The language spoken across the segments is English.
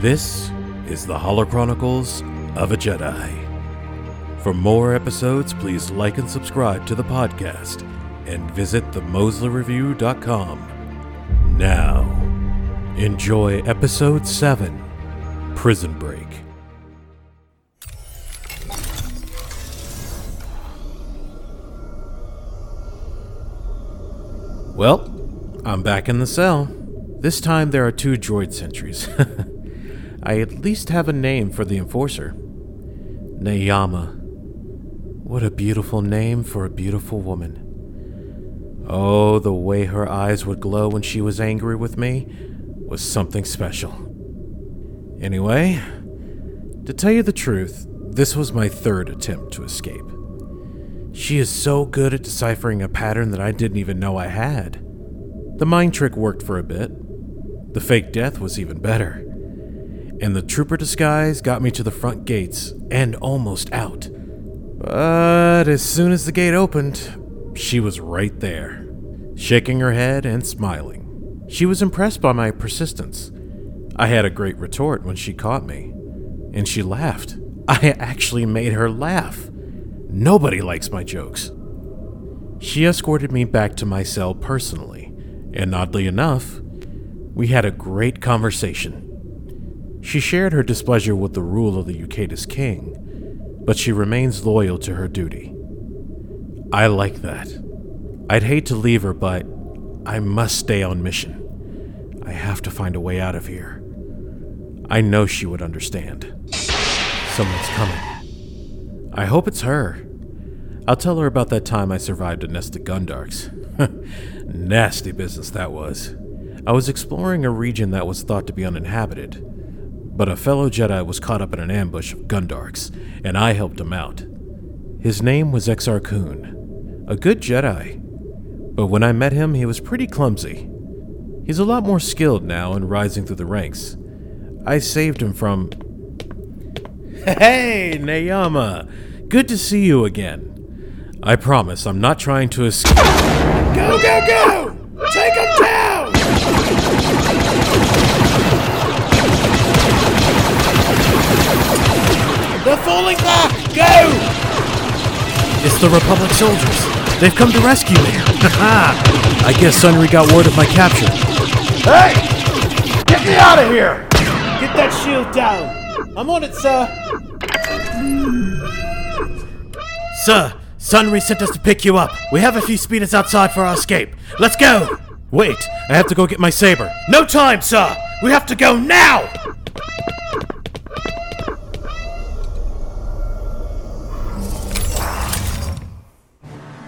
This is the Holochronicles of a Jedi. For more episodes, please like and subscribe to the podcast and visit themoslerreview.com. Now, enjoy episode 7 Prison Break. Well, I'm back in the cell. This time there are two droid sentries. I at least have a name for the enforcer Nayama. What a beautiful name for a beautiful woman. Oh, the way her eyes would glow when she was angry with me was something special. Anyway, to tell you the truth, this was my third attempt to escape. She is so good at deciphering a pattern that I didn't even know I had. The mind trick worked for a bit. The fake death was even better. And the trooper disguise got me to the front gates and almost out. But as soon as the gate opened, she was right there, shaking her head and smiling. She was impressed by my persistence. I had a great retort when she caught me, and she laughed. I actually made her laugh. Nobody likes my jokes. She escorted me back to my cell personally, and oddly enough, we had a great conversation. She shared her displeasure with the rule of the Eucadus king, but she remains loyal to her duty. I like that. I'd hate to leave her, but I must stay on mission. I have to find a way out of here. I know she would understand. Someone's coming. I hope it's her. I'll tell her about that time I survived a nest of Gundarks. Nasty business that was. I was exploring a region that was thought to be uninhabited, but a fellow Jedi was caught up in an ambush of Gundarks, and I helped him out. His name was Exar Kun, a good Jedi, but when I met him, he was pretty clumsy. He's a lot more skilled now in rising through the ranks. I saved him from. Hey, Nayama! Good to see you again. I promise I'm not trying to escape. Go, go, go! Take him down! Falling! Go! It's the Republic soldiers. They've come to rescue me. Ah, I guess Sunry got word of my capture. Hey! Get me out of here! Get that shield down! I'm on it, sir! Sir, Sunry sent us to pick you up. We have a few speeders outside for our escape. Let's go! Wait, I have to go get my saber. No time, sir! We have to go now!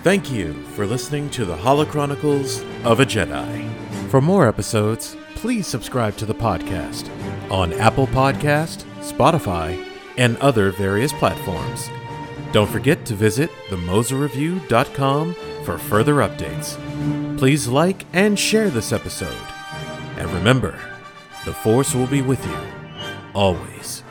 Thank you for listening to the Holochronicles of a Jedi. For more episodes, please subscribe to the podcast on Apple Podcast, Spotify, and other various platforms. Don't forget to visit themoslerreview.com for further updates. Please like and share this episode. And remember, the Force will be with you always.